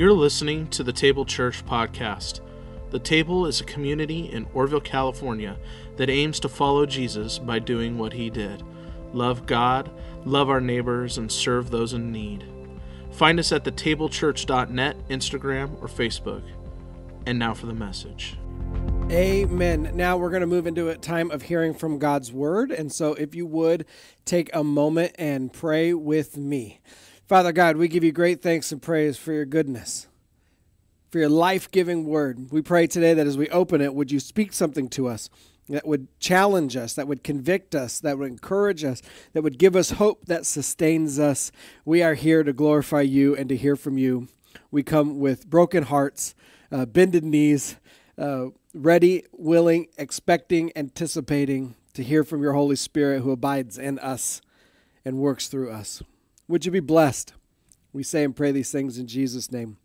You're listening to the Table Church podcast. The Table is a community in Oroville, California that aims to follow Jesus by doing what he did love God, love our neighbors, and serve those in need. Find us at thetablechurch.net, Instagram, or Facebook. And now for the message. Amen. Now we're going to move into a time of hearing from God's word. And so, if you would take a moment and pray with me. Father God, we give you great thanks and praise for your goodness, for your life giving word. We pray today that as we open it, would you speak something to us that would challenge us, that would convict us, that would encourage us, that would give us hope that sustains us. We are here to glorify you and to hear from you. We come with broken hearts, uh, bended knees. Uh, ready, willing, expecting, anticipating to hear from your Holy Spirit who abides in us and works through us. Would you be blessed? We say and pray these things in Jesus' name.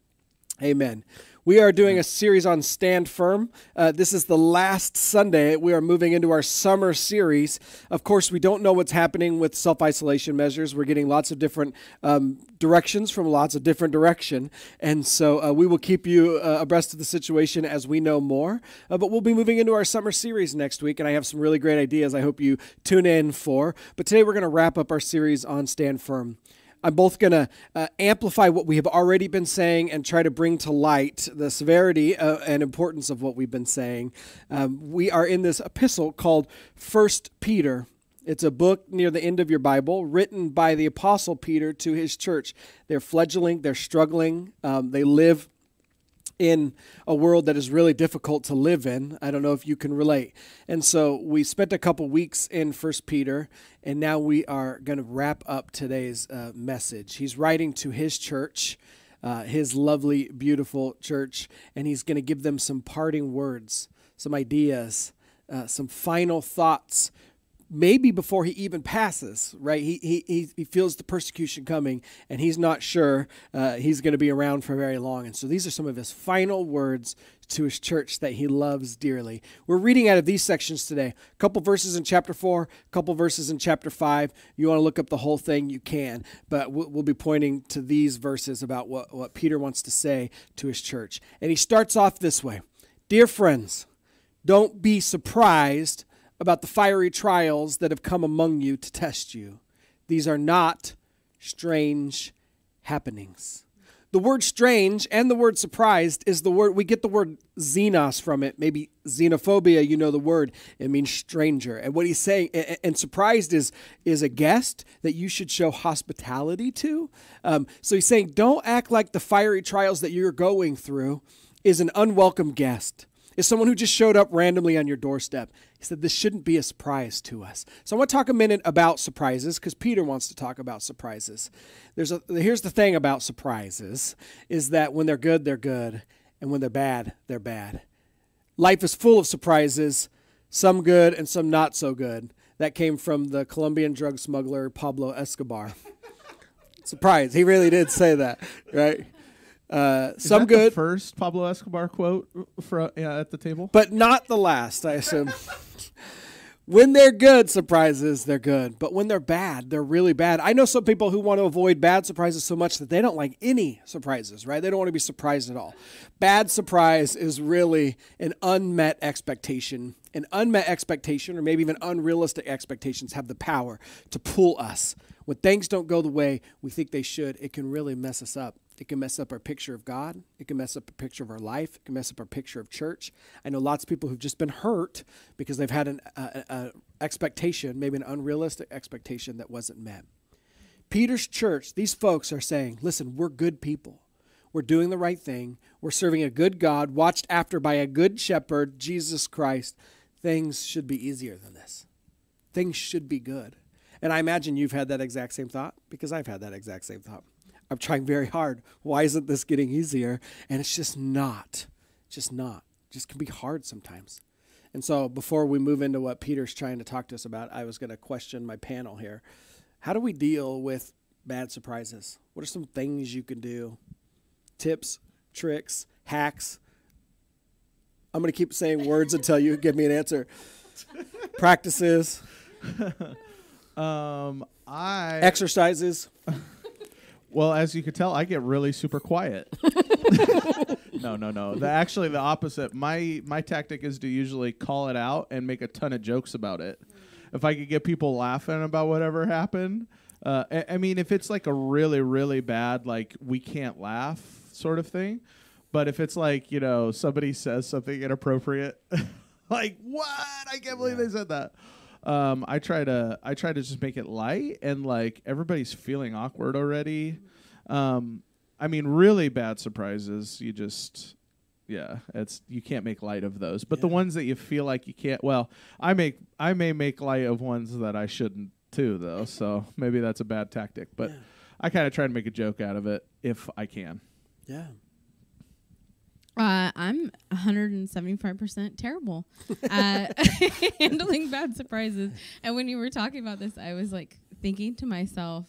Amen. We are doing a series on Stand Firm. Uh, this is the last Sunday. We are moving into our summer series. Of course, we don't know what's happening with self isolation measures. We're getting lots of different um, directions from lots of different direction, and so uh, we will keep you uh, abreast of the situation as we know more. Uh, but we'll be moving into our summer series next week, and I have some really great ideas. I hope you tune in for. But today we're going to wrap up our series on Stand Firm. I'm both going to uh, amplify what we have already been saying and try to bring to light the severity uh, and importance of what we've been saying. Um, we are in this epistle called First Peter. It's a book near the end of your Bible written by the Apostle Peter to his church. They're fledgling, they're struggling, um, they live in a world that is really difficult to live in. I don't know if you can relate. And so we spent a couple weeks in First Peter, and now we are going to wrap up today's uh, message. He's writing to his church, uh, his lovely, beautiful church, and he's going to give them some parting words, some ideas, uh, some final thoughts maybe before he even passes, right? He, he, he feels the persecution coming and he's not sure uh, he's going to be around for very long. And so these are some of his final words to his church that he loves dearly. We're reading out of these sections today. A couple verses in chapter 4, a couple verses in chapter 5. You want to look up the whole thing, you can. But we'll, we'll be pointing to these verses about what, what Peter wants to say to his church. And he starts off this way Dear friends, don't be surprised about the fiery trials that have come among you to test you. These are not strange happenings. The word strange and the word surprised is the word, we get the word xenos from it. Maybe xenophobia, you know the word. It means stranger. And what he's saying, and surprised is, is a guest that you should show hospitality to. Um, so he's saying, don't act like the fiery trials that you're going through is an unwelcome guest is someone who just showed up randomly on your doorstep. He said, This shouldn't be a surprise to us. So I want to talk a minute about surprises because Peter wants to talk about surprises. There's a, here's the thing about surprises is that when they're good, they're good, and when they're bad, they're bad. Life is full of surprises, some good and some not so good. That came from the Colombian drug smuggler Pablo Escobar. Surprise, he really did say that, right? Uh, some good. first Pablo Escobar quote for, yeah, at the table, but not the last, I assume. when they're good surprises, they're good, but when they're bad, they're really bad. I know some people who want to avoid bad surprises so much that they don't like any surprises. Right? They don't want to be surprised at all. Bad surprise is really an unmet expectation. An unmet expectation, or maybe even unrealistic expectations, have the power to pull us. When things don't go the way we think they should, it can really mess us up. It can mess up our picture of God. It can mess up a picture of our life. It can mess up our picture of church. I know lots of people who've just been hurt because they've had an a, a expectation, maybe an unrealistic expectation that wasn't met. Peter's church, these folks are saying, listen, we're good people. We're doing the right thing. We're serving a good God, watched after by a good shepherd, Jesus Christ. Things should be easier than this. Things should be good. And I imagine you've had that exact same thought because I've had that exact same thought. I'm trying very hard. Why isn't this getting easier? And it's just not. Just not. Just can be hard sometimes. And so before we move into what Peter's trying to talk to us about, I was going to question my panel here. How do we deal with bad surprises? What are some things you can do? Tips, tricks, hacks. I'm going to keep saying words until you give me an answer. Practices. um, I exercises. Well, as you could tell, I get really super quiet. no, no, no. The, actually, the opposite. My my tactic is to usually call it out and make a ton of jokes about it. If I could get people laughing about whatever happened, uh, I, I mean, if it's like a really, really bad, like we can't laugh sort of thing, but if it's like you know somebody says something inappropriate, like what? I can't believe they said that. Um, I try to I try to just make it light and like everybody's feeling awkward already. Um, I mean, really bad surprises. You just, yeah, it's you can't make light of those. But the ones that you feel like you can't, well, I make I may make light of ones that I shouldn't too, though. So maybe that's a bad tactic. But Yeah. I kind of try to make a joke out of it if I can. Yeah. Uh, I'm 175% terrible at handling bad surprises. And when you were talking about this, I was like thinking to myself,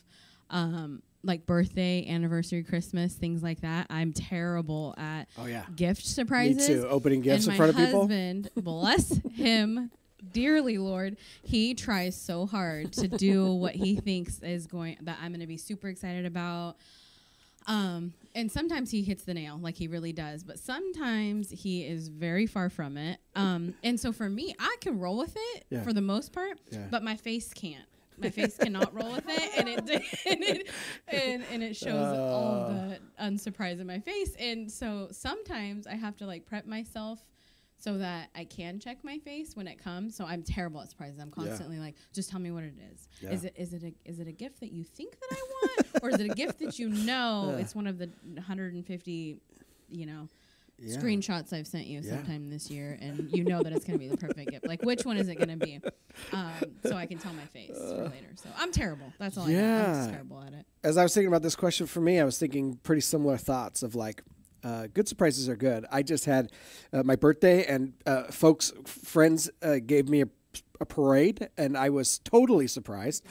um, like birthday, anniversary, Christmas, things like that. I'm terrible at Oh yeah. gift surprises. Me too. Opening gifts and in front of people. My husband, bless him dearly, Lord, he tries so hard to do what he thinks is going that I'm going to be super excited about. Um, and sometimes he hits the nail, like he really does, but sometimes he is very far from it. Um, and so for me, I can roll with it Yeah. for the most part, Yeah. but my face can't. My face cannot roll with it, and it and it and, and it shows all the unsurprise in my face. And so sometimes I have to like prep myself so that I can check my face when it comes. So I'm terrible at surprises. I'm constantly like, just tell me what it is. Yeah. Is it is it a is it a gift that you think that I want, or is it a gift that you know Yeah. it's one of the 150, you know, Yeah. screenshots I've sent you Yeah. sometime this year, and you know that it's going to be the perfect gift. Like, which one is it going to be? Um, so I can tell my face for later. So I'm terrible. That's all I know. I'm just Yeah. terrible at it. As I was thinking about this question for me, I was thinking pretty similar thoughts of like. Uh, good surprises are good. I just had uh, my birthday, and uh, folks, friends uh, gave me a, a parade, and I was totally surprised.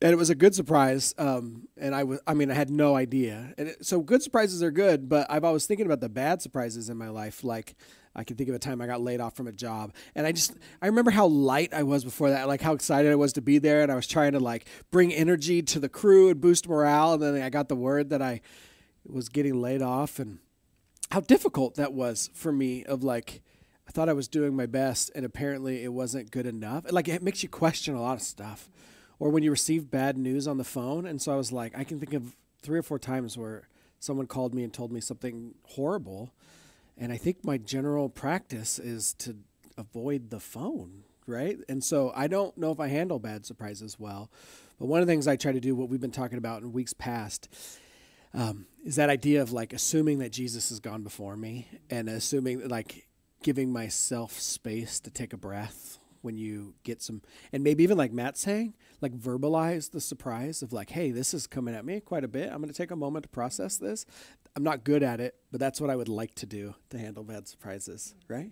and it was a good surprise. Um, and I was, I mean, I had no idea. And it, so good surprises are good, but I've always thinking about the bad surprises in my life. Like I can think of a time I got laid off from a job, and I just, I remember how light I was before that, like how excited I was to be there, and I was trying to like bring energy to the crew and boost morale, and then I got the word that I was getting laid off, and how difficult that was for me. Of like. I thought I was doing my best, and apparently it wasn't good enough. Like it makes you question a lot of stuff or when you receive bad news on the phone. And so I was like, I can think of three or four times where someone called me and told me something horrible. And I think my general practice is to avoid the phone, right? And so I don't know if I handle bad surprises well. But one of the things I try to do, what we've been talking about in weeks past, um, is that idea of like assuming that Jesus has gone before me and assuming like giving myself space to take a breath when you get some, and maybe even like Matt's saying, like verbalize the surprise of like, hey, this is coming at me quite a bit. I'm going to take a moment to process this. I'm not good at it, but that's what I would like to do to handle bad surprises, right?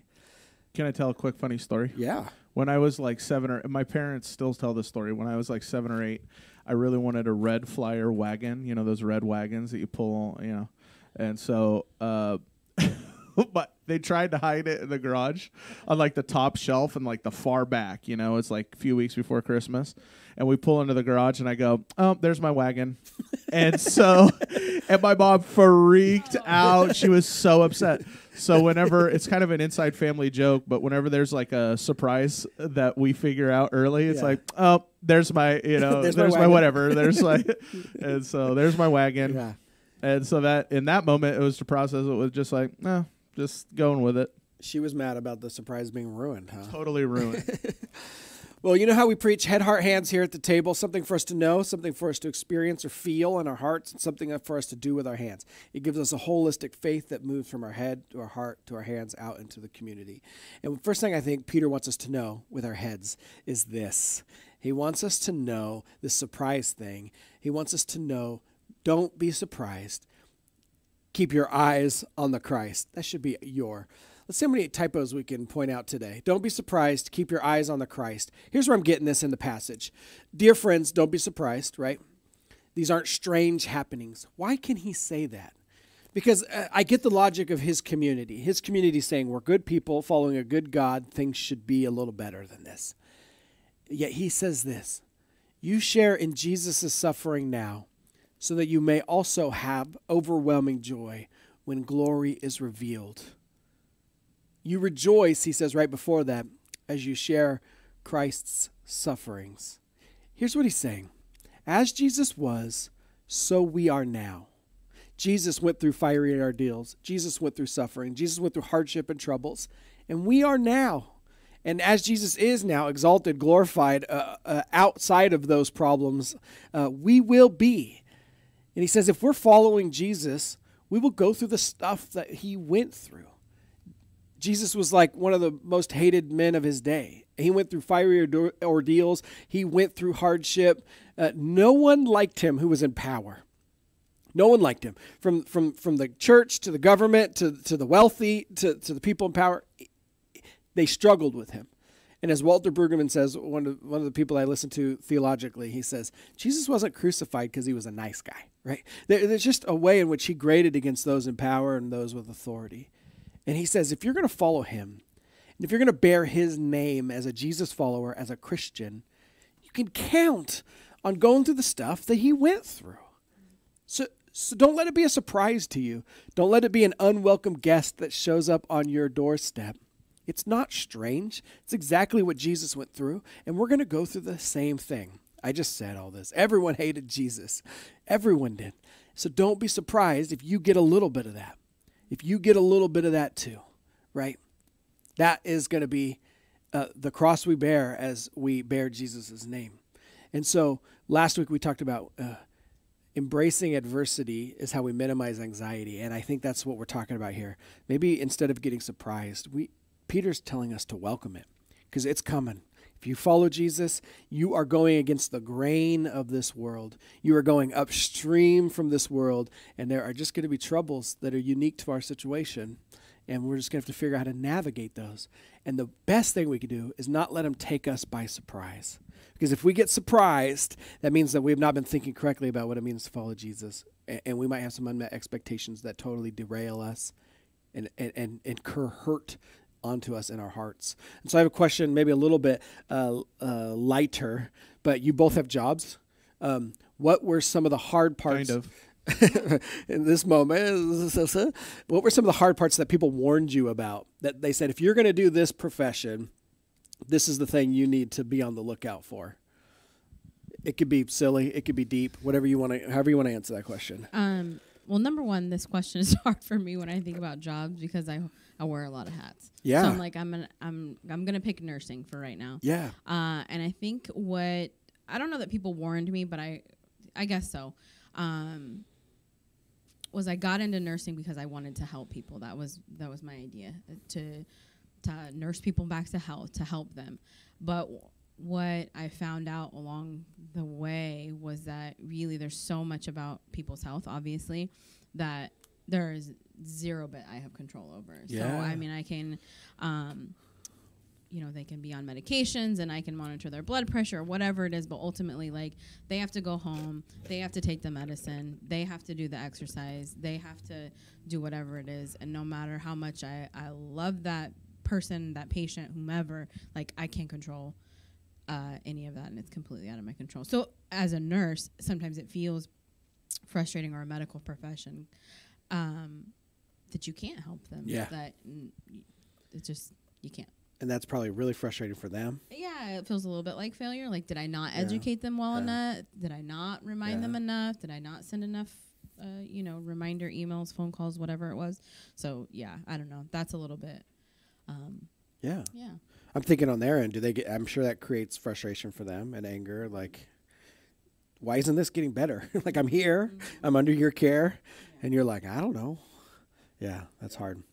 Can I tell a quick funny story? Yeah. When I was like seven or my parents still tell this story. When I was like seven or eight, I really wanted a red flyer wagon. You know those red wagons that you pull. You know, and so. Uh, but they tried to hide it in the garage on like the top shelf and like the far back. You know, it's like a few weeks before Christmas, and we pull into the garage and I go, "Oh, there's my wagon," and so, and my mom freaked out. She was so upset. So whenever it's kind of an inside family joke, but whenever there's like a surprise that we figure out early, it's Yeah. like, "Oh, there's my, you know, There's there's, my my, whatever." There's like, and so there's my wagon. Yeah. And so that in that moment, it was to process it was just like, no, just going with it. She was mad about the surprise being ruined, huh? Totally ruined. Well, you know how we preach head, heart, hands here at the table something for us to know, something for us to experience or feel in our hearts, and something for us to do with our hands. It gives us a holistic faith that moves from our head to our heart to our hands out into the community. And the first thing I think Peter wants us to know with our heads is this He wants us to know this surprise thing. He wants us to know don't be surprised. Keep your eyes on the Christ. That should be your. Let's see how many typos we can point out today. Don't be surprised. Keep your eyes on the Christ. Here's where I'm getting this in the passage. Dear friends, don't be surprised, right? These aren't strange happenings. Why can he say that? Because uh, I get the logic of his community. His community saying, We're good people following a good God. Things should be a little better than this. Yet he says this You share in Jesus' suffering now, so that you may also have overwhelming joy when glory is revealed. You rejoice, he says right before that, as you share Christ's sufferings. Here's what he's saying As Jesus was, so we are now. Jesus went through fiery ordeals. Jesus went through suffering. Jesus went through hardship and troubles. And we are now. And as Jesus is now exalted, glorified uh, uh, outside of those problems, uh, we will be. And he says, if we're following Jesus, we will go through the stuff that he went through. Jesus was like one of the most hated men of his day. He went through fiery ordeals, he went through hardship. Uh, no one liked him who was in power. No one liked him. From, from, from the church to the government to, to the wealthy to, to the people in power, they struggled with him. And as Walter Brueggemann says, one of, one of the people I listen to theologically, he says, Jesus wasn't crucified because he was a nice guy, right? There, there's just a way in which he graded against those in power and those with authority. And he says, if you're going to follow him, and if you're going to bear his name as a Jesus follower, as a Christian, you can count on going through the stuff that he went through. So, so don't let it be a surprise to you. Don't let it be an unwelcome guest that shows up on your doorstep. It's not strange. It's exactly what Jesus went through, and we're going to go through the same thing. I just said all this. Everyone hated Jesus. Everyone did. So don't be surprised if you get a little bit of that. If you get a little bit of that too, right? That is going to be uh, the cross we bear as we bear Jesus' name. And so last week we talked about uh, embracing adversity is how we minimize anxiety. And I think that's what we're talking about here. Maybe instead of getting surprised, we Peter's telling us to welcome it because it's coming. If you follow Jesus, you are going against the grain of this world. You are going upstream from this world, and there are just going to be troubles that are unique to our situation. And we're just going to have to figure out how to navigate those. And the best thing we can do is not let them take us by surprise. Because if we get surprised, that means that we've not been thinking correctly about what it means to follow Jesus. And, we might have some unmet expectations that totally derail us and, and, and incur hurt onto us in our hearts. And so I have a question, maybe a little bit uh, uh, lighter, but you both have jobs. Um, what were some of the hard parts? Kind of. in this moment, what were some of the hard parts that people warned you about? That they said, if you're going to do this profession, this is the thing you need to be on the lookout for. It could be silly, it could be deep, whatever you want to, however you want to answer that question. Um, well, number one, this question is hard for me when I think about jobs because I I wear a lot of hats. Yeah. So I'm like I'm gonna I'm I'm gonna pick nursing for right now. Yeah. Uh, and I think what I don't know that people warned me, but I I guess so. Um, was I got into nursing because I wanted to help people. That was that was my idea uh, to to nurse people back to health to help them. But w- what I found out along the way was that really there's so much about people's health, obviously, that there's zero bit I have control over. Yeah. So I mean, I can, um, you know, they can be on medications and I can monitor their blood pressure or whatever it is. But ultimately, like they have to go home, they have to take the medicine, they have to do the exercise, they have to do whatever it is. And no matter how much I I love that person, that patient, whomever, like I can't control. Uh, any of that, and it's completely out of my control. So, as a nurse, sometimes it feels frustrating, or a medical profession, um, that you can't help them. Yeah. That mm, it's just you can't. And that's probably really frustrating for them. Yeah, it feels a little bit like failure. Like, did I not Yeah. educate them well Yeah. enough? Did I not remind Yeah. them enough? Did I not send enough, uh, you know, reminder emails, phone calls, whatever it was? So yeah, I don't know. That's a little bit. Um, Yeah. yeah. I'm thinking on their end, do they get I'm sure that creates frustration for them and anger like why isn't this getting better? like I'm here, I'm under your care and you're like, I don't know. Yeah, that's hard.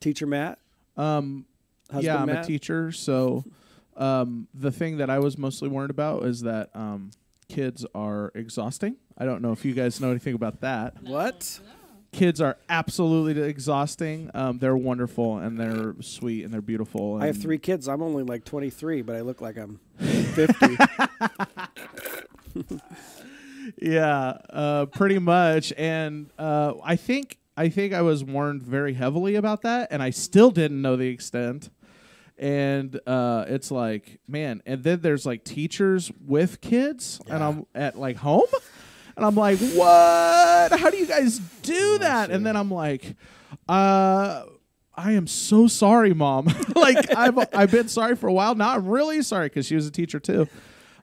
Teacher Matt? Um, Husband yeah, I'm Matt? a teacher, so um, the thing that I was mostly worried about is that um, kids are exhausting. I don't know if you guys know anything about that. What? Kids are absolutely exhausting. Um, they're wonderful and they're sweet and they're beautiful. I have three kids. I'm only like 23, but I look like I'm 50. Yeah, uh, pretty much. And uh, I think I think I was warned very heavily about that, and I still didn't know the extent. And uh, it's like, man, and then there's like teachers with kids, and I'm at like home, And I'm like, what? How do you guys do that? And then I'm like, uh, I am so sorry, mom. like I've I've been sorry for a while. Now I'm really sorry because she was a teacher too.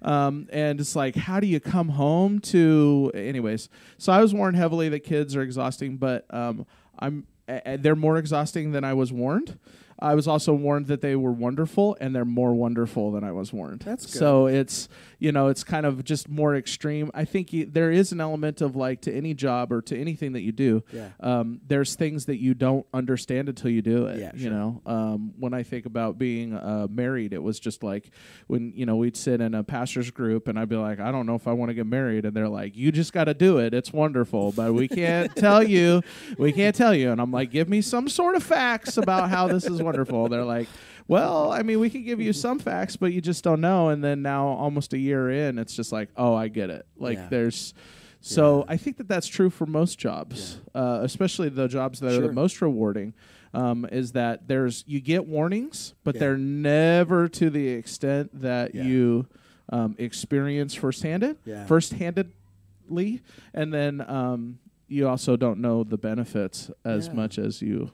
Um, and it's like, how do you come home to? Anyways, so I was warned heavily that kids are exhausting, but um, I'm uh, they're more exhausting than I was warned. I was also warned that they were wonderful, and they're more wonderful than I was warned. That's good. So it's you know it's kind of just more extreme. I think y- there is an element of like to any job or to anything that you do. Yeah. Um, there's things that you don't understand until you do it. Yeah, sure. You know, um, when I think about being uh, married, it was just like when you know we'd sit in a pastor's group, and I'd be like, I don't know if I want to get married, and they're like, You just got to do it. It's wonderful, but we can't tell you. We can't tell you. And I'm like, Give me some sort of facts about how this is wonderful. They're like. Well, I mean, we can give you some facts, but you just don't know. And then now, almost a year in, it's just like, oh, I get it. Like, Yeah. there's, so I think that that's true for most jobs, uh, especially the jobs that are the most rewarding. Um, is that there's you get warnings, but Yeah. they're never to the extent that Yeah. you um, experience firsthand, Yeah. first-handedly, and then um, you also don't know the benefits as Yeah. much as you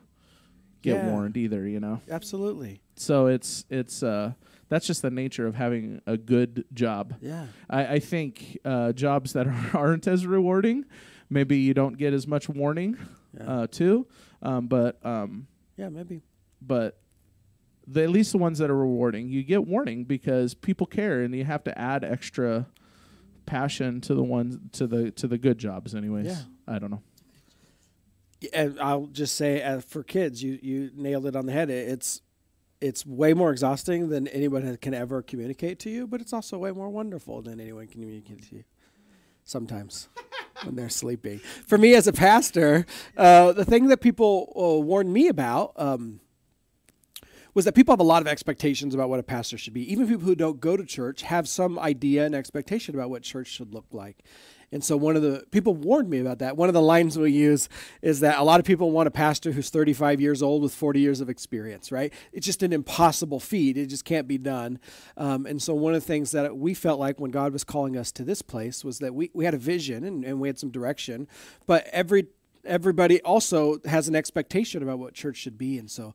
get Yeah. warned either. You know, Absolutely. so it's it's uh, that's just the nature of having a good job. Yeah. I, I think uh, jobs that aren't as rewarding, maybe you don't get as much warning Yeah. uh, too. Um, but um, yeah, maybe. but the, at least the ones that are rewarding, you get warning because people care, and you have to add extra passion to the ones to the to the good jobs. Anyways, Yeah. I don't know. And I'll just say, uh, for kids, you you nailed it on the head. It's it's way more exhausting than anyone can ever communicate to you, but it's also way more wonderful than anyone can communicate to you. Sometimes when they're sleeping. For me as a pastor, uh, the thing that people uh, warned me about. Um, was that people have a lot of expectations about what a pastor should be. Even people who don't go to church have some idea and expectation about what church should look like. And so one of the people warned me about that. One of the lines we use is that a lot of people want a pastor who's 35 years old with 40 years of experience, right? It's just an impossible feat. It just can't be done. Um, and so one of the things that we felt like when God was calling us to this place was that we, we had a vision and, and we had some direction, but every everybody also has an expectation about what church should be. And so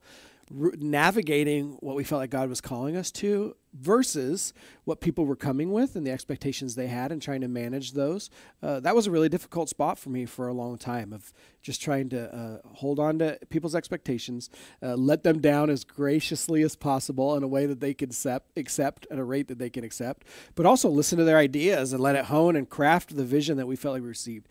navigating what we felt like God was calling us to versus what people were coming with and the expectations they had and trying to manage those. Uh, that was a really difficult spot for me for a long time of just trying to uh, hold on to people's expectations, uh, let them down as graciously as possible in a way that they can accept, accept at a rate that they can accept, but also listen to their ideas and let it hone and craft the vision that we felt like we received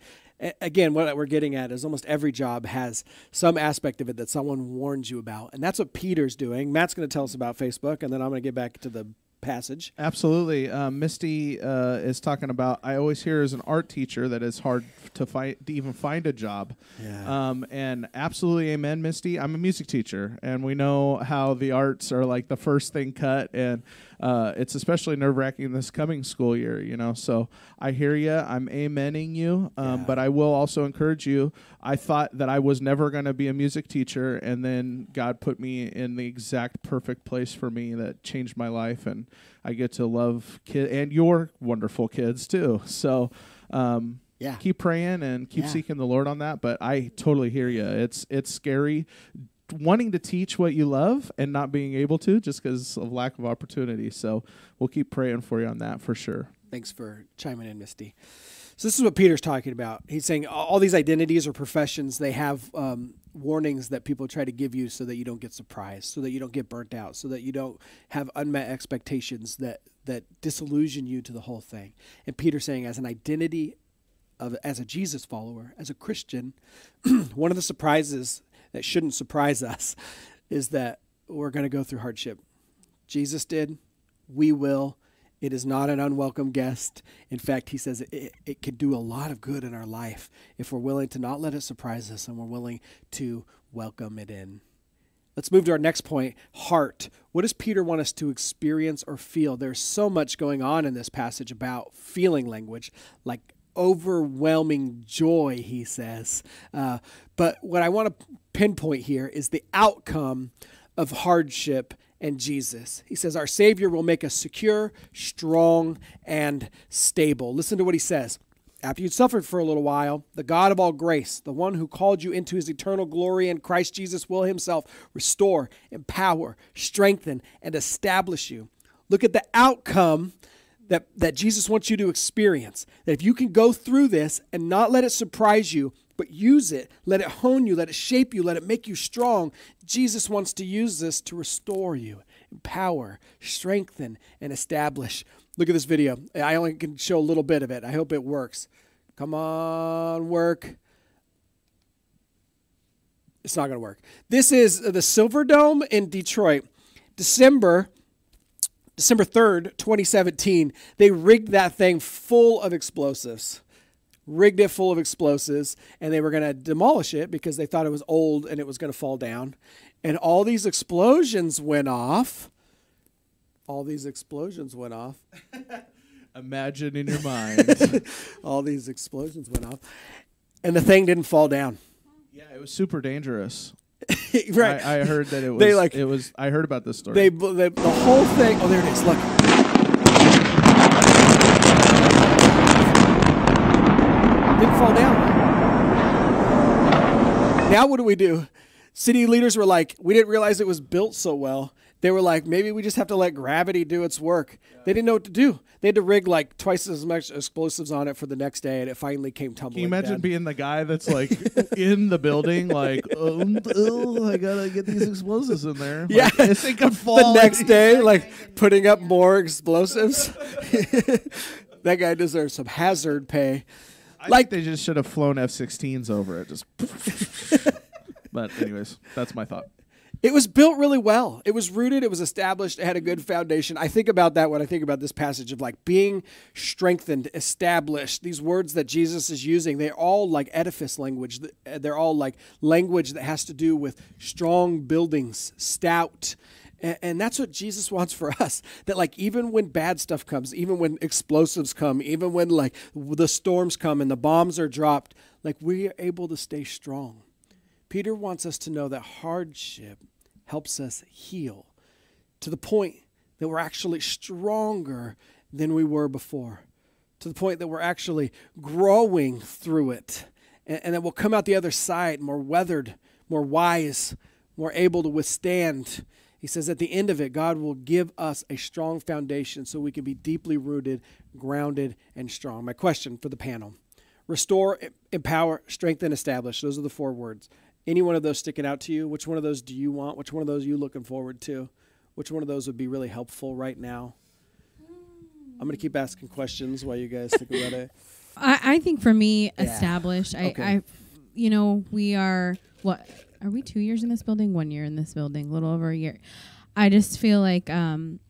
again, what we're getting at is almost every job has some aspect of it that someone warns you about. And that's what Peter's doing. Matt's going to tell us about Facebook, and then I'm going to get back to the passage. Absolutely. Um, Misty uh, is talking about. I always hear as an art teacher that it's hard to find to even find a job. Yeah. Um, and absolutely, amen, Misty. I'm a music teacher, and we know how the arts are like the first thing cut, and uh, it's especially nerve wracking this coming school year. You know, so I hear you. I'm amening you, um, Yeah. but I will also encourage you. I thought that I was never going to be a music teacher, and then God put me in the exact perfect place for me that changed my life, and I get to love kid and your wonderful kids too. So. Um, Yeah. keep praying and keep Yeah. seeking the Lord on that. But I totally hear you. It's it's scary wanting to teach what you love and not being able to just because of lack of opportunity. So we'll keep praying for you on that for sure. Thanks for chiming in, Misty. So this is what Peter's talking about. He's saying all these identities or professions they have um, warnings that people try to give you so that you don't get surprised, so that you don't get burnt out, so that you don't have unmet expectations that that disillusion you to the whole thing. And Peter's saying, as an identity of as a Jesus follower, as a Christian, one of the surprises that shouldn't surprise us is that we're going to go through hardship. Jesus did. We will. It is not an unwelcome guest. In fact, he says it, it can do a lot of good in our life if we're willing to not let it surprise us and we're willing to welcome it in. Let's move to our next point heart. What does Peter want us to experience or feel? There's so much going on in this passage about feeling language, like overwhelming joy, he says. Uh, but what I want to pinpoint here is the outcome of hardship and Jesus. He says, Our Savior will make us secure, strong, and stable. Listen to what he says. after you'd suffered for a little while, the God of all grace, the one who called you into his eternal glory in Christ Jesus, will himself restore, empower, strengthen, and establish you. Look at the outcome that, that Jesus wants you to experience. That if you can go through this and not let it surprise you, but use it, let it hone you, let it shape you, let it make you strong, Jesus wants to use this to restore you, empower, strengthen, and establish. Look at this video. I only can show a little bit of it. I hope it works. Come on, work. It's not going to work. This is the Silverdome in Detroit. December December 3rd, 2017. They rigged that thing full of explosives. Rigged it full of explosives and they were going to demolish it because they thought it was old and it was going to fall down. And all these explosions went off. All these explosions went off. Imagine in your mind. all these explosions went off. And the thing didn't fall down. yeah, it was super dangerous. right. I, I heard that it was. They, like- it was. I heard about this story. they, the, the whole thing. Oh, there it is. Look. Didn't fall down. Now what do we do? City leaders were like, we didn't realize it was built so well. They were like, maybe we just have to let gravity do its work. They didn't know what to do. They had to rig like twice as much explosives on it for the next day, and it finally came tumbling. Can you imagine down. being the guy that's like in the building, like, um, oh, I gotta get these explosives in there. Like, Yeah. this thing could fall. the next day, like putting up more explosives? that guy deserves some hazard pay. I like- they just should have flown F-16s over it. Just. but anyways, that's my thought. It was built really well. It was rooted, it was established, it had a good foundation. I think about that when I think about this passage of like being strengthened, established. These words that Jesus is using, they're all like edifice language. They're all like language that has to do with strong buildings, stout. And, and that's what Jesus wants for us. That like even when bad stuff comes, even when explosives come, even when like the storms come and the bombs are dropped, like we are able to stay strong. Peter wants us to know that hardship helps us heal to the point that we're actually stronger than we were before, to the point that we're actually growing through it, and, and that we'll come out the other side more weathered, more wise, more able to withstand. He says at the end of it, God will give us a strong foundation so we can be deeply rooted, grounded, and strong. My question for the panel restore, empower, strengthen, establish. Those are the four words. Any one of those sticking out to you? Which one of those do you want? Which one of those are you looking forward to? Which one of those would be really helpful right now? Hmm. I'm going to keep asking questions while you guys think about it. I, I think for me, Yeah. established. I, Okay. I, you know, we are what are we two years in this building? One year in this building, a little over a year. I just feel like um,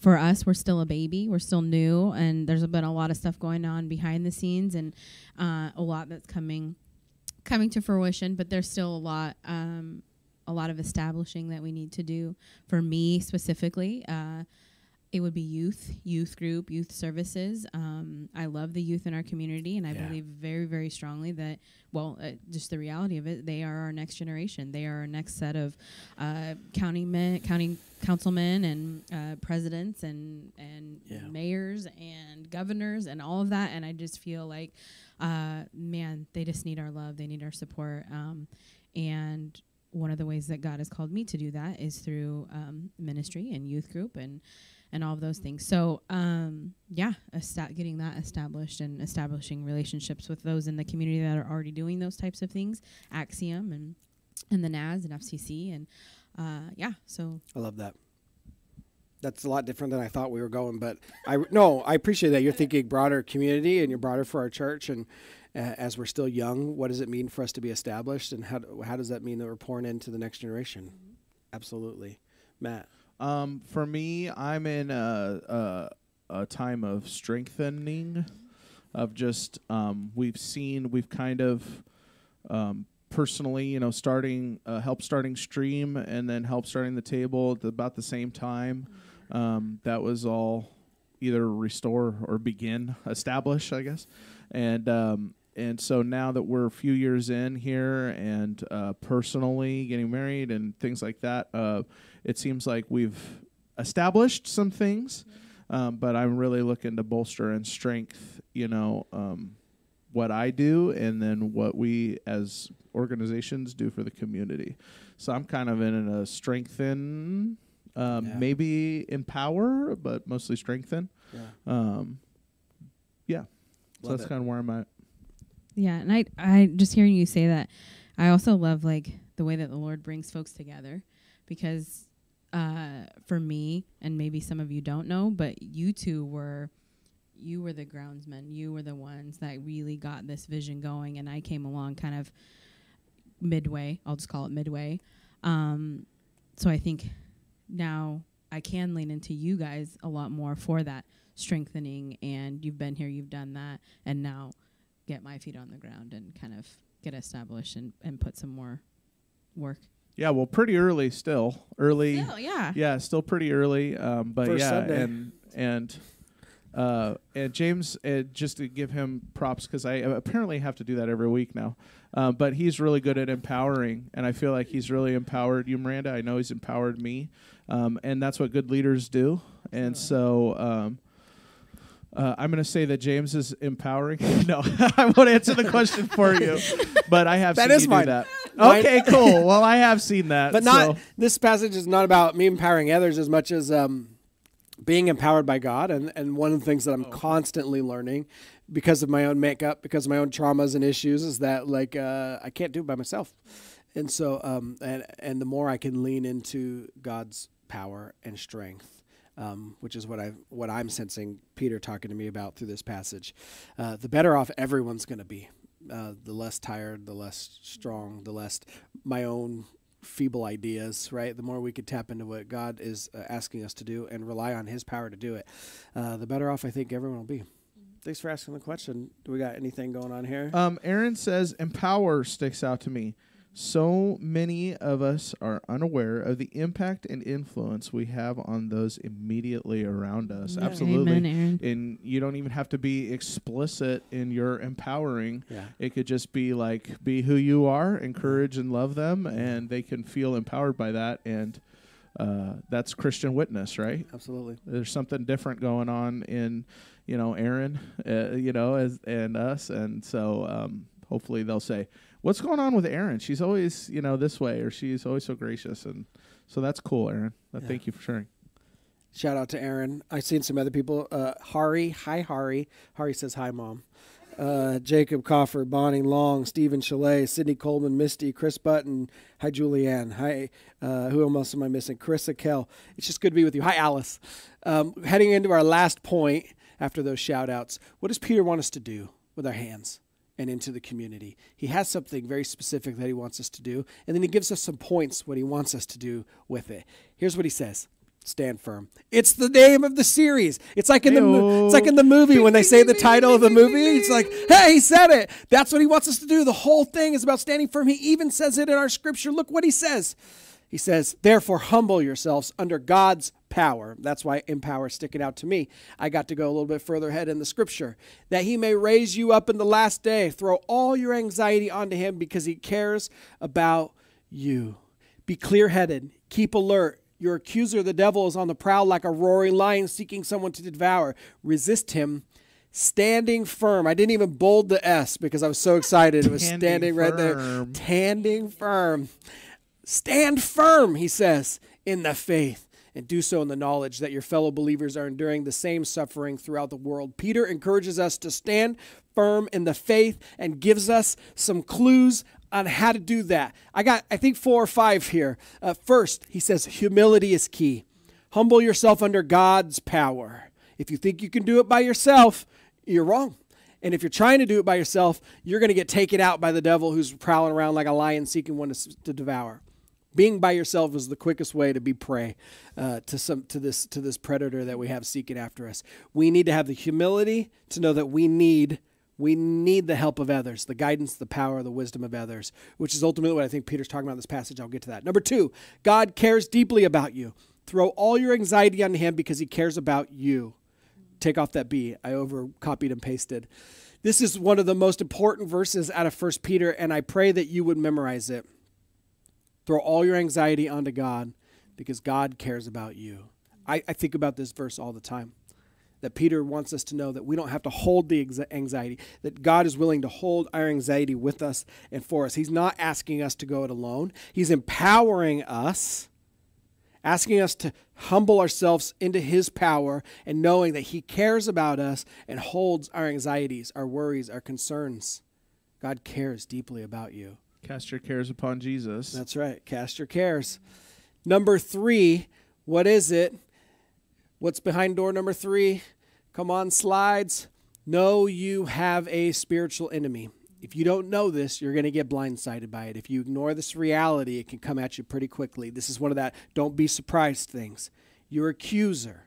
for us, we're still a baby. We're still new, and there's been a lot of stuff going on behind the scenes, and uh, a lot that's coming coming to fruition. But there's still a lot. Um, a lot of establishing that we need to do for me specifically uh, it would be youth, youth group, youth services. Um, I love the youth in our community, and I Yeah. believe very, very strongly that, well, uh, just the reality of it, they are our next generation. They are our next set of uh, county men, county councilmen, and uh, presidents, and and Yeah. mayors, and governors, and all of that. And I just feel like, uh, man, they just need our love. They need our support. Um, and one of the ways that God has called me to do that is through um, ministry and youth group and and all of those things. So um, yeah, esta- getting that established and establishing relationships with those in the community that are already doing those types of things, Axiom and and the NAS and FCC and uh, yeah. So I love that. That's a lot different than I thought we were going, but I no, I appreciate that you're thinking broader community and you're broader for our church. And uh, as we're still young, what does it mean for us to be established, and how how does that mean that we're pouring into the next generation? Absolutely, Matt. Um, for me, I'm in a, a a time of strengthening, of just um, we've seen we've kind of um, personally, you know, starting uh, help starting stream and then help starting the table at about the same time. Um, that was all either restore or begin establish, I guess, and um, and so now that we're a few years in here and uh, personally getting married and things like that, uh, it seems like we've established some things, um, but I'm really looking to bolster and strength, you know, um, what I do and then what we as organizations do for the community. So I'm kind of in a strengthen, um, Yeah. maybe empower, but mostly strengthen. Yeah. Um, yeah. So that's kind of where I'm at. Yeah, and I I just hearing you say that, I also love like the way that the Lord brings folks together, because uh, for me and maybe some of you don't know, but you two were, you were the groundsmen. You were the ones that really got this vision going, and I came along kind of midway. I'll just call it midway. Um, so I think now I can lean into you guys a lot more for that strengthening. And you've been here, you've done that, and now get my feet on the ground and kind of get established and, and put some more work. Yeah, well, pretty early still. Early. Still, yeah. Yeah, still pretty early. Um, but First yeah, Sunday. and and uh, and James, uh, just to give him props because I apparently have to do that every week now. Um, but he's really good at empowering, and I feel like he's really empowered you, Miranda. I know he's empowered me, um, and that's what good leaders do. And so. Um, uh, I'm going to say that James is empowering. no, I won't answer the question for you, but I have That seen is you mine. do that. Okay, cool. Well, I have seen that, But not so- this passage is not about me empowering others as much as um, being empowered by God. And, and one of the things that I'm constantly learning because of my own makeup, because of my own traumas and issues, is that like uh, I can't do it by myself. And so, um, and and the more I can lean into God's power and strength, um, which is what I what I'm sensing Peter talking to me about through this passage, uh, the better off everyone's going to be. Uh, the less tired, the less strong, the less my own feeble ideas, right? The more we could tap into what God is uh, asking us to do and rely on His power to do it, uh, the better off I think everyone will be. Thanks for asking the question. Do we got anything going on here? Um, Aaron says, "Empower sticks out to me. So many of us are unaware of the impact and influence we have on those immediately around us. Yeah. Absolutely, Amen, Aaron. and you don't even have to be explicit in your empowering. yeah. It could just be like be who you are, encourage and love them, and they can feel empowered by that. And uh, that's Christian witness, right? Absolutely. there's something different going on in you know Aaron uh, you know as and us and so um, hopefully they'll say what's going on with Aaron she's always you know this way or she's always so gracious and so that's cool Aaron uh, Yeah. thank you for sharing Shout out to Aaron. I've seen some other people. Uh, Hari, hi Hari. Hari says hi, mom. Uh, Jacob Coffer, Bonnie Long, Stephen Chalet, Sydney Coleman, Misty, Chris Button. Hi, Julianne. Hi, uh, who else am I missing? Carissa Kell. It's just good to be with you. Hi, Alice. Um, heading into our last point after those shout outs, what does Peter want us to do with our hands? And into the community. He has something very specific that he wants us to do, and then he gives us some points what he wants us to do with it. Here's what he says. Stand firm. It's the name of the series. It's like in the it's like in the movie when they say the title of the movie. It's like, hey, he said it. That's what he wants us to do. The whole thing is about standing firm. He even says it in our scripture. Look what he says. He says, therefore, humble yourselves under God's power. That's why empower is sticking out to me. I got to go a little bit further ahead in the scripture. That he may raise you up in the last day. Throw all your anxiety onto him because he cares about you. Be clear headed. Keep alert. Your accuser, the devil, is on the prowl like a roaring lion seeking someone to devour. Resist him. Standing firm. I didn't even bold the S because I was so excited. It was Standing standing right there. Standing firm. Stand firm, he says, in the faith, and do so in the knowledge that your fellow believers are enduring the same suffering throughout the world. Peter encourages us to stand firm in the faith and gives us some clues on how to do that. I got, I think, four or five here. Uh, first, he says, humility is key. Humble yourself under God's power. If you think you can do it by yourself, you're wrong. And if you're trying to do it by yourself, you're going to get taken out by the devil who's prowling around like a lion seeking one to, to devour. Being by yourself is the quickest way to be prey uh, to some to this to this predator that we have seeking after us. We need to have the humility to know that we need we need the help of others, the guidance, the power, the wisdom of others, which is ultimately what I think Peter's talking about in this passage. I'll get to that. Number two, God cares deeply about you. Throw all your anxiety on Him because He cares about you take off that B. I over copied and pasted. This is one of the most important verses out of First Peter, and I pray that you would memorize it. Throw all your anxiety onto God because God cares about you. I, I think about this verse all the time. that Peter wants us to know that we don't have to hold the anxiety, that God is willing to hold our anxiety with us and for us. He's not asking us to go it alone, He's empowering us, asking us to humble ourselves into His power and knowing that He cares about us and holds our anxieties, our worries, our concerns. God cares deeply about you. Cast your cares upon Jesus. That's right. Cast your cares. Number three, what is it? What's behind door number three? Come on, slides. Know you have a spiritual enemy. If you don't know this, you're going to get blindsided by it. If you ignore this reality, it can come at you pretty quickly. This is one of that don't be surprised things. Your accuser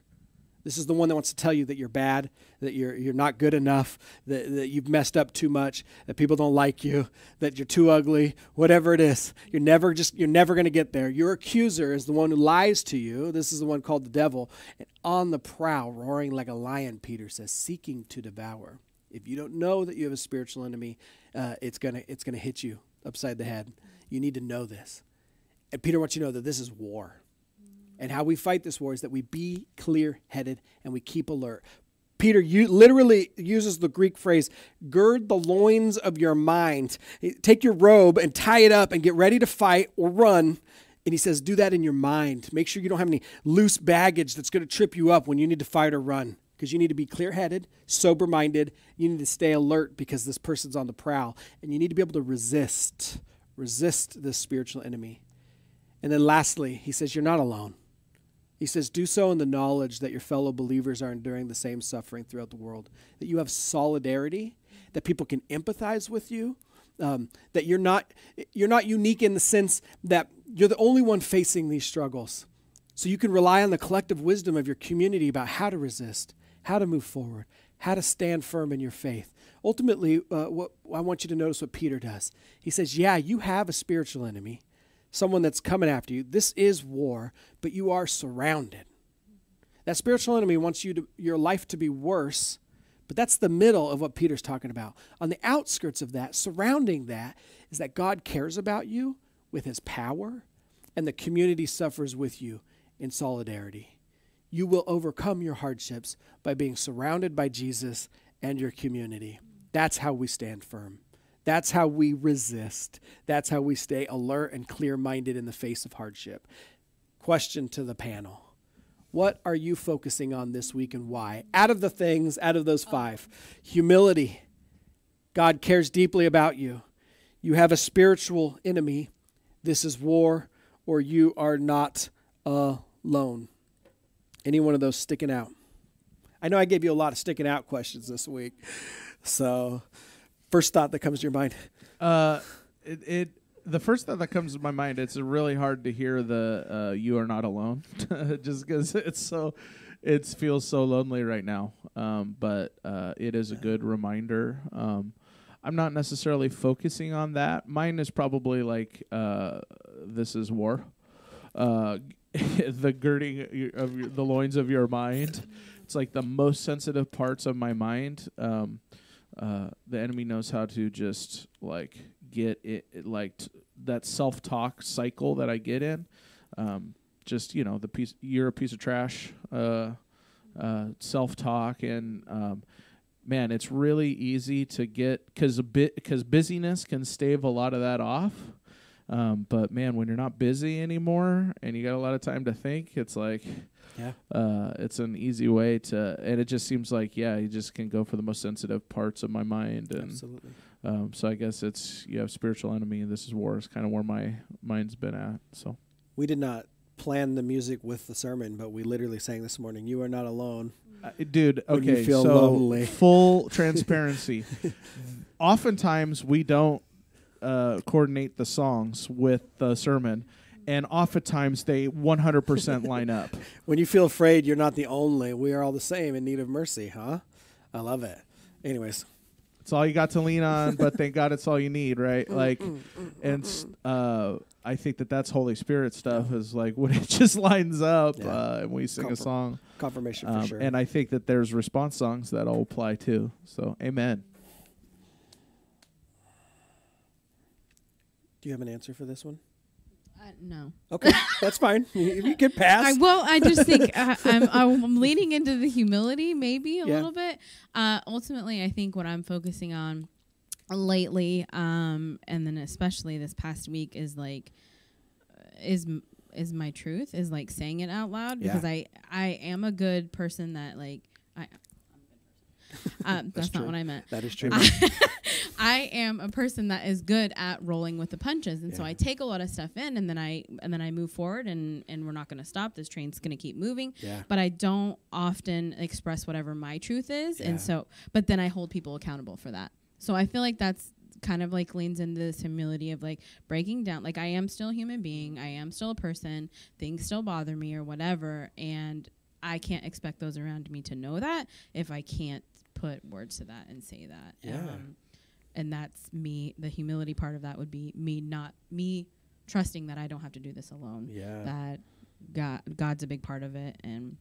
this is the one that wants to tell you that you're bad, that you're, you're not good enough, that, that you've messed up too much, that people don't like you, that you're too ugly, whatever it is. You're never just you're never going to get there. Your accuser is the one who lies to you. This is the one called the devil, and on the prowl, roaring like a lion. Peter says, seeking to devour. If you don't know that you have a spiritual enemy, uh, it's gonna it's gonna hit you upside the head. You need to know this. And Peter wants you to know that this is war. And how we fight this war is that we be clear headed and we keep alert. Peter you literally uses the Greek phrase, gird the loins of your mind. Take your robe and tie it up and get ready to fight or run. And he says, do that in your mind. Make sure you don't have any loose baggage that's going to trip you up when you need to fight or run. Because you need to be clear headed, sober minded. You need to stay alert because this person's on the prowl. And you need to be able to resist, resist this spiritual enemy. And then lastly, he says, You're not alone. He says, Do so in the knowledge that your fellow believers are enduring the same suffering throughout the world, that you have solidarity, that people can empathize with you, um, that you're not, you're not unique in the sense that you're the only one facing these struggles. So you can rely on the collective wisdom of your community about how to resist, how to move forward, how to stand firm in your faith. Ultimately, uh, what, I want you to notice what Peter does. He says, Yeah, you have a spiritual enemy someone that's coming after you. This is war, but you are surrounded. That spiritual enemy wants you to, your life to be worse, but that's the middle of what Peter's talking about. On the outskirts of that, surrounding that, is that God cares about you with his power, and the community suffers with you in solidarity. You will overcome your hardships by being surrounded by Jesus and your community. That's how we stand firm. That's how we resist. That's how we stay alert and clear minded in the face of hardship. Question to the panel What are you focusing on this week and why? Out of the things, out of those five, humility. God cares deeply about you. You have a spiritual enemy. This is war, or you are not alone. Any one of those sticking out? I know I gave you a lot of sticking out questions this week. So first thought that comes to your mind? Uh, it, it the first thought that comes to my mind. It's really hard to hear the uh, "You are not alone," just because it's so it feels so lonely right now. Um, but uh, it is a good reminder. Um, I'm not necessarily focusing on that. Mine is probably like uh, this is war. Uh, the girding of your, the loins of your mind. It's like the most sensitive parts of my mind. Um, uh, the enemy knows how to just like get it, it like t- that self talk cycle that I get in. Um, just you know the piece you're a piece of trash. Uh, uh, self talk and um, man, it's really easy to get because a bit because busyness can stave a lot of that off. Um, but man, when you're not busy anymore and you got a lot of time to think, it's like yeah. Uh, it's an easy way to, and it just seems like, yeah, you just can go for the most sensitive parts of my mind. And, Absolutely. Um, so I guess it's, you have spiritual enemy and this is war is kind of where my mind's been at. So we did not plan the music with the sermon, but we literally sang this morning, You are not alone. Uh, dude, okay. so lonely. full transparency. Oftentimes we don't uh, coordinate the songs with the sermon and oftentimes they 100% line up. When you feel afraid, you're not the only. We are all the same in need of mercy, huh? I love it. Anyways, it's all you got to lean on, but thank God it's all you need, right? Mm, like, mm, mm, and uh, I think that that's Holy Spirit stuff is like when it just lines up yeah. uh, and we sing a song. Confirmation um, for sure. And I think that there's response songs that all apply too. So, amen. Do you have an answer for this one? No. Okay, that's fine. You, you can pass. I well, I just think uh, I'm, I'm leaning into the humility, maybe a Yeah. little bit. Uh, ultimately, I think what I'm focusing on lately, um, and then especially this past week, is like is is my truth is like saying it out loud Yeah. because I I am a good person that like I. Um, that's, true. not what I meant. that is true. I am a person that is good at rolling with the punches, and so I take a lot of stuff in, and then I and then I move forward, and and we're not going to stop. This train's going to keep moving, yeah. but I don't often express whatever my truth is, Yeah. and so but then I hold people accountable for that. So I feel like that's kind of like leans into this humility of like breaking down like I am still a human being, I am still a person, things still bother me or whatever, and I can't expect those around me to know that if I can't put words to that and say that. Yeah. Um, and that's me the humility part of that would be me not me trusting that I don't have to do this alone. Yeah. That God God's a big part of it and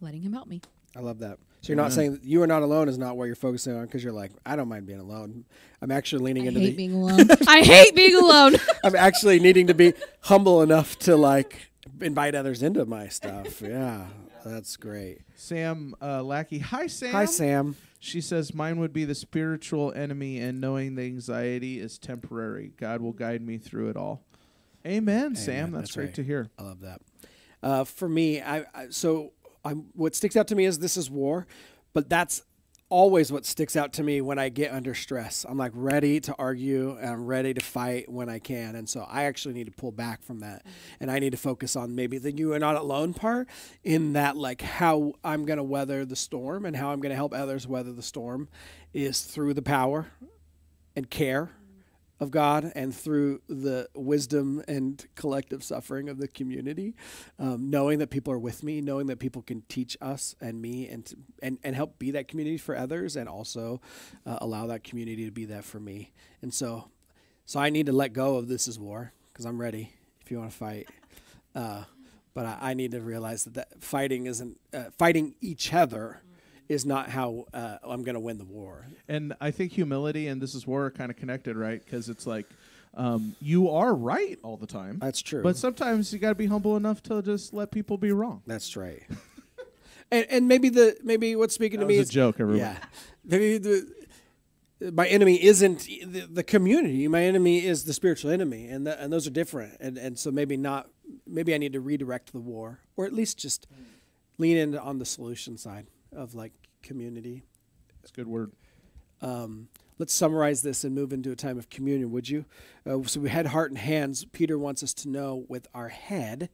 letting him help me. I love that. So you're not Amen. saying that you are not alone is not what you're focusing on because you're like, I don't mind being alone. I'm actually leaning I into hate the. being alone. I hate being alone. I'm actually needing to be humble enough to like invite others into my stuff. Yeah, that's great. Sam uh, Lackey. Hi, Sam. Hi, Sam. She says, Mine would be the spiritual enemy, and knowing the anxiety is temporary. God will guide me through it all. Amen, Sam. That's, That's great right. to hear. I love that. Uh, for me, I, I so I'm what sticks out to me is this is war, but that's always what sticks out to me when I get under stress. I'm like ready to argue and I'm ready to fight when I can, and so I actually need to pull back from that, mm-hmm. and I need to focus on maybe the you are not alone part in that like how I'm gonna weather the storm and how I'm gonna help others weather the storm is through the power and care of God and through the wisdom and collective suffering of the community, um, knowing that people are with me, knowing that people can teach us and me and and and help be that community for others, and also uh, allow that community to be that for me. And so, so I need to let go of this is war because I'm ready. If you want to fight. Uh, but I, I need to realize that, that fighting isn't uh, fighting each other is not how uh, I'm going to win the war. And I think humility and this is war are kind of connected, right? Because it's like um, you are right all the time. That's true. But sometimes you got to be humble enough to just let people be wrong. That's right. and and maybe the maybe what's speaking That to me is a joke, everybody. yeah. Maybe the my enemy isn't the, the community. My enemy is the spiritual enemy, and the, and those are different. And and so maybe not. Maybe I need to redirect the war, or at least just lean in on the solution side of like community. That's a good word. Um, let's summarize this and move into a time of communion, would you? Uh, so we had heart and hands. Peter wants us to know with our head.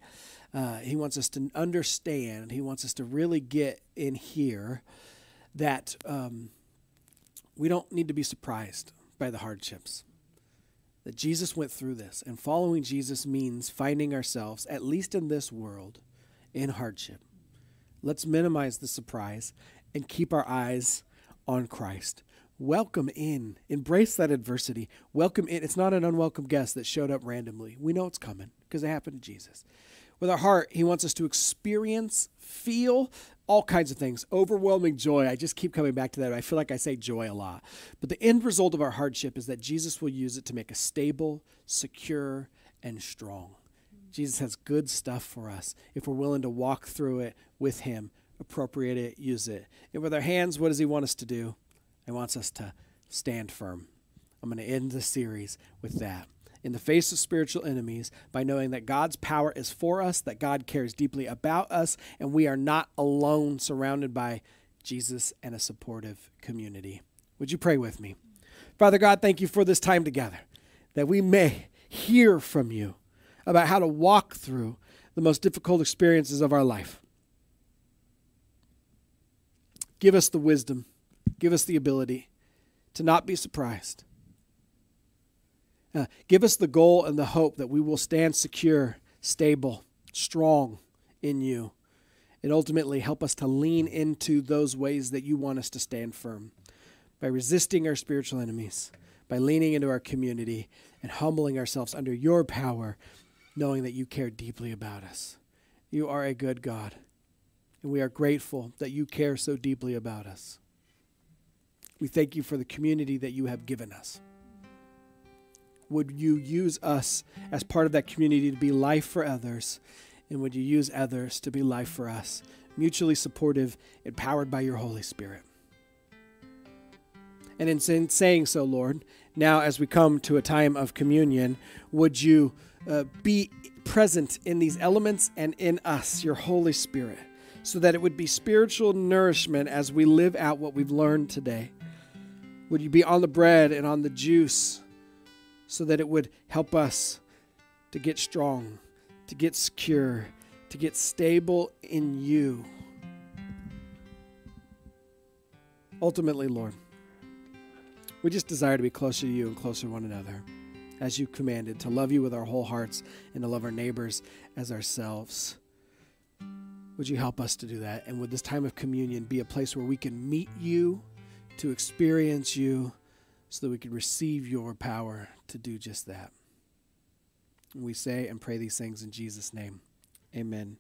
Uh, he wants us to understand. He wants us to really get in here that um, we don't need to be surprised by the hardships. That Jesus went through this, and following Jesus means finding ourselves, at least in this world, in hardship. Let's minimize the surprise and keep our eyes on Christ. Welcome in. Embrace that adversity. Welcome in. It's not an unwelcome guest that showed up randomly. We know it's coming because it happened to Jesus. With our heart, He wants us to experience, feel all kinds of things. Overwhelming joy. I just keep coming back to that. I feel like I say joy a lot. But the end result of our hardship is that Jesus will use it to make us stable, secure, and strong. Jesus has good stuff for us if we're willing to walk through it with Him, appropriate it, use it. And with our hands, what does He want us to do? He wants us to stand firm. I'm going to end the series with that. In the face of spiritual enemies, by knowing that God's power is for us, that God cares deeply about us, and we are not alone, surrounded by Jesus and a supportive community. Would you pray with me? Father God, thank you for this time together, that we may hear from you about how to walk through the most difficult experiences of our life. Give us the wisdom, give us the ability to not be surprised. Uh, give us the goal and the hope that we will stand secure, stable, strong in you, and ultimately help us to lean into those ways that you want us to stand firm by resisting our spiritual enemies, by leaning into our community and humbling ourselves under your power, knowing that you care deeply about us. You are a good God, and we are grateful that you care so deeply about us. We thank you for the community that you have given us. would you use us as part of that community to be life for others? And would you use others to be life for us? Mutually supportive, empowered by your Holy Spirit. And in saying so, Lord, now as we come to a time of communion, would you uh, be present in these elements and in us, your Holy Spirit, so that it would be spiritual nourishment as we live out what we've learned today? Would you be on the bread and on the juice so that it would help us to get strong, to get secure, to get stable in you? Ultimately, Lord, we just desire to be closer to you and closer to one another, as you commanded, to love you with our whole hearts and to love our neighbors as ourselves. Would you help us to do that? And would this time of communion be a place where we can meet you, to experience you, so that we can receive your power to do just that? And we say and pray these things in Jesus' name. Amen.